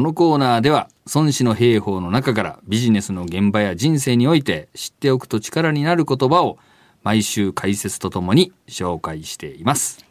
このコーナーでは孫子の兵法の中からビジネスの現場や人生において知っておくと力になる言葉を毎週解説とともに紹介しています。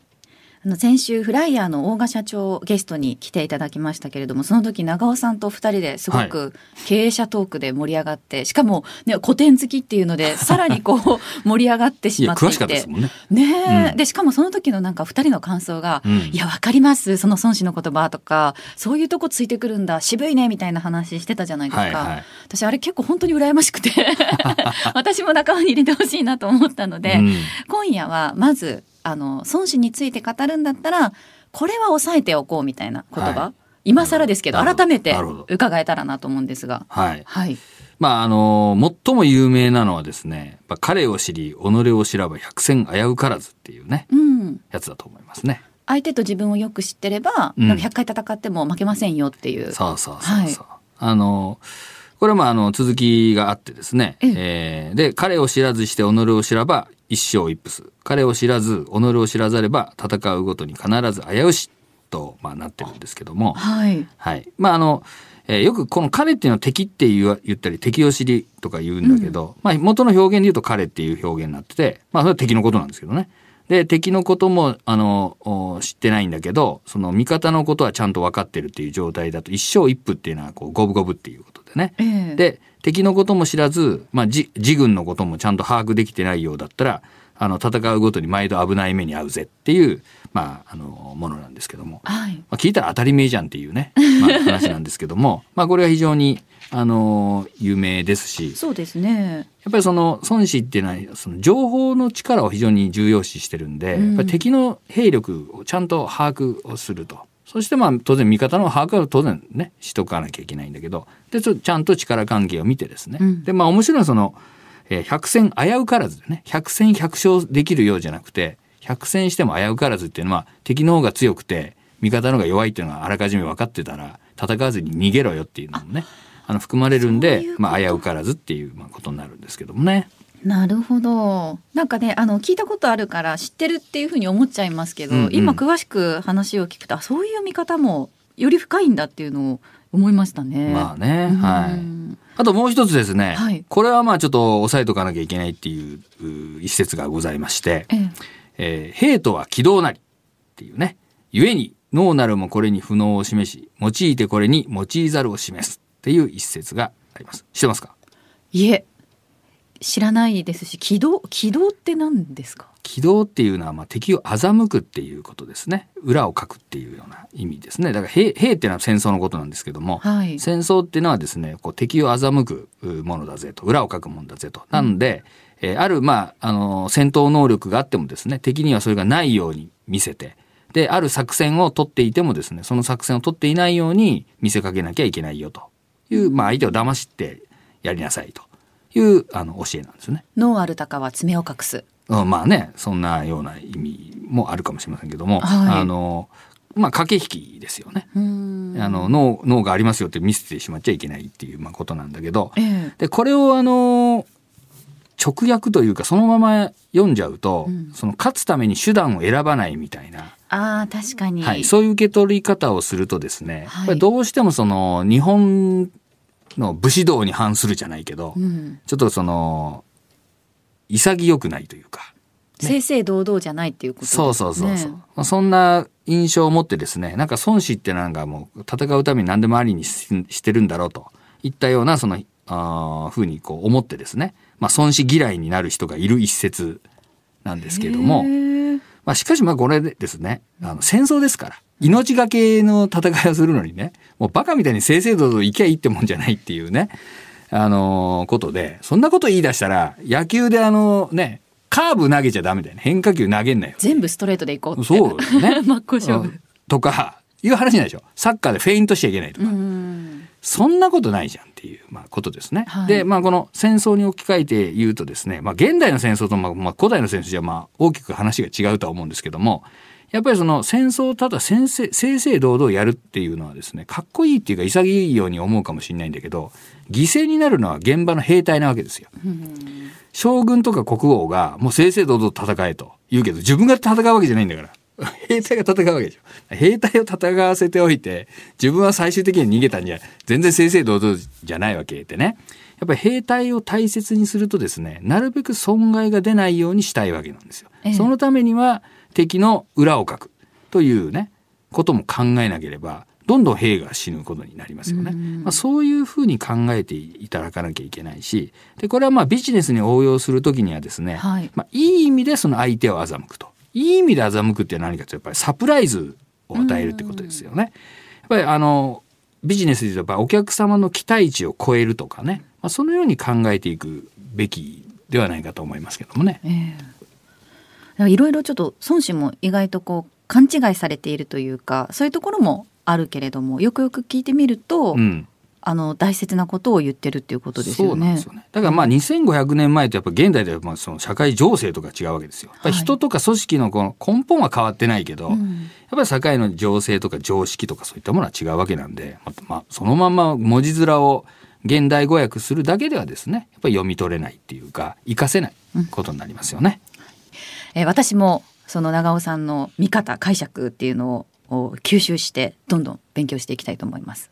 あの先週フライヤーの大賀社長ゲストに来ていただきましたけれどもその時長尾さんと二人ですごく経営者トークで盛り上がって、しかも、ね、古典好きっていうので さらにこう盛り上がっていしまっていて。ね。ねえ、うん。でしかもその時のなんか二人の感想が「うん。いやわかります。その孫子の言葉」とか「そういうとこついてくるんだ。渋いね」みたいな話してたじゃないですか、はいはい。私あれ結構本当に羨ましくて。私も仲間に入れてほしいなと思ったので、うん。今夜はまずあの孫子について語るんだったらこれは押さえておこうみたいな言葉、はい。今更ですけど改めて伺えたらなと思うんですが。はい。はい。まあ、あの、最も有名なのはですね、彼を知り、己を知らば百戦危うからずっていうね、うん。やつだと思いますね。相手と自分をよく知ってれば、うん。なんか100回戦っても負けませんよっていう。そうそうそうそう。あの、これはまあ、あの、続きがあってですね。ええ。えーで、彼を知らずして己を知らば一生一夫彼を知らず、己を知らざれば戦うごとに必ず危うし、と、まあ、なってるんですけども。はいはい。まあ、あの、えーよくこの彼っていうのは敵って言わ言ったり敵を知りとか言うんだけど、まあ元の表現で言うと彼っていう表現になってて、まあそれは敵のことなんですけどね。で、敵のことも、あの、お知ってないんだけど、その味方のことはちゃんと分かってるっていう状態だと一生一夫っていうのはこう五分五分っていうことでね。ええで、敵のことも知らず、まあ自自軍のこともちゃんと把握できてないようだったら、あの、戦うごとに毎度危ない目に遭うぜっていう、まあ、あの、ものなんですけども。はいまあ、聞いたら当たり前じゃんっていうね、まあ、話なんですけども、まあこれは非常に、あの有名ですし、そうですね。やっぱりその孫子っていうのはその情報の力を非常に重要視してるんで、うん。やっぱり敵の兵力をちゃんと把握をすると。そしてまあ当然味方の把握は当然ねしとかなきゃいけないんだけど。でちょちゃんと力関係を見てですね、うん。でまあ面白いのはその、えー百戦危うからずでね。百戦百勝できるようじゃなくて百戦しても危うからずっていうのは敵の方が強くて味方の方が弱いっていうのがあらかじめ分かってたら戦わずに逃げろよっていうのもねあの含まれるんでまあ危うからずっていうまあことになるんですけどもね。なるほど。なんかねあの聞いたことあるから知ってるっていうふうに思っちゃいますけど、うんうん。今詳しく話を聞くとあそういう見方もより深いんだっていうのを思いましたね。まあね、うん。はい。あともう一つですね、はい。これはまあちょっと押さえとかなきゃいけないっていうう一節がございまして、ええ。えー兵とは軌道なりっていうね、故に脳なるもこれに不能を示し、用いてこれに用いざるを示すっていう一節があります。知ってますか？いえ知らないですし軌道軌道って何ですか？軌道っていうのはまあ敵を欺くっていうことですね。裏をかくっていうような意味ですね。だから兵兵っていうのは戦争のことなんですけども、はい戦争っていうのはですね、こう敵を欺くうものだぜと、裏をかくものだぜと。なので、えーある、まあ、あの、戦闘能力があってもですね、敵にはそれがないように見せて、で、ある作戦を取っていてもですね、その作戦を取っていないように見せかけなきゃいけないよという、まあ、相手を騙してやりなさいという、あの、教えなんですね。脳ある鷹は爪を隠す。うんまあね、そんなような意味もあるかもしれませんけども、はい。あの、まあ、駆け引きですよね。うん。あの脳脳がありますよって見せてしまっちゃいけないっていうまあことなんだけどええ。でこれをあの直訳というかそのまま読んじゃうと、うん。その勝つために手段を選ばないみたいな、ああ確かに、はい、そういう受け取り方をするとですね、はい。どうしてもその日本の武士道に反するじゃないけど、うん、ちょっとその潔くないというか。正々堂々じゃないっていうことね。そうそうそうそう、まあ、そんな印象を持ってですねなんか孫子ってなんかもう戦うために何でもありにししてるんだろうと。いったようなそのあーふうにこう思ってですね、まあ、孫子嫌いになる人がいる一節なんですけども、まあ、しかしまあこれでですね。あの戦争ですから。命がけの戦いをするのにねもうバカみたいに正々堂々行きゃいいってもんじゃないっていうね。あのーことでそんなこと言い出したら野球であのねカーブ投げちゃダメだよね。変化球投げんなよ。全部ストレートでいこうって。そうですね。真っ向勝負。とかいう話なんでしょ。サッカーでフェイントしちゃいけないとか、うんそんなことないじゃんっていう、まあ、ことですね。はいでまあこの戦争に置き換えて言うとですね、まあ、現代の戦争と、まあまあ、古代の戦争じゃまあ大きく話が違うとは思うんですけどもやっぱりその戦争をただ先生正々堂々やるっていうのはですねかっこいいっていうか潔いように思うかもしれないんだけど犠牲になるのは現場の兵隊なわけですよ。将軍とか国王がもう正々堂々戦えと言うけど自分が戦うわけじゃないんだから兵隊が戦うわけでしょ。兵隊を戦わせておいて、自分は最終的に逃げたんじゃ、全然正々堂々じゃないわけでね。やっぱり兵隊を大切にするとですね、なるべく損害が出ないようにしたいわけなんですよ。ええそのためには敵の裏をかくというね、ことも考えなければ、どんどん兵が死ぬことになりますよね。うんまあ、そういうふうに考えていただかなきゃいけないし、で、これはまあビジネスに応用するときにはですね、はいまあ、いい意味でその相手を欺くと。いい意味で欺くって何かやっぱりサプライズを与えるってことですよね。やっぱりあのビジネスで言うとやっぱお客様の期待値を超えるとかね、まあ、そのように考えていくべきではないかと思いますけどもね。ええいろいろちょっと孫子も意外とこう勘違いされているというかそういうところもあるけれどもよくよく聞いてみると、うん、あの大切なことを言ってるっていうことですそよね。うなんですよね。だからまあ2500年前とやっぱ現代ではまあその社会情勢とか違うわけですよ。やっぱり人とか組織のこの根本は変わってないけど、うんやっぱり社会の情勢とか常識とかそういったものは違うわけなんで、ままあ、そのまんま文字面を現代語訳するだけではですね、やっぱり読み取れないっていうか、活かせないことになりますよね。えー私もその長尾さんの見方解釈っていうのをお吸収してどんどん勉強していきたいと思います。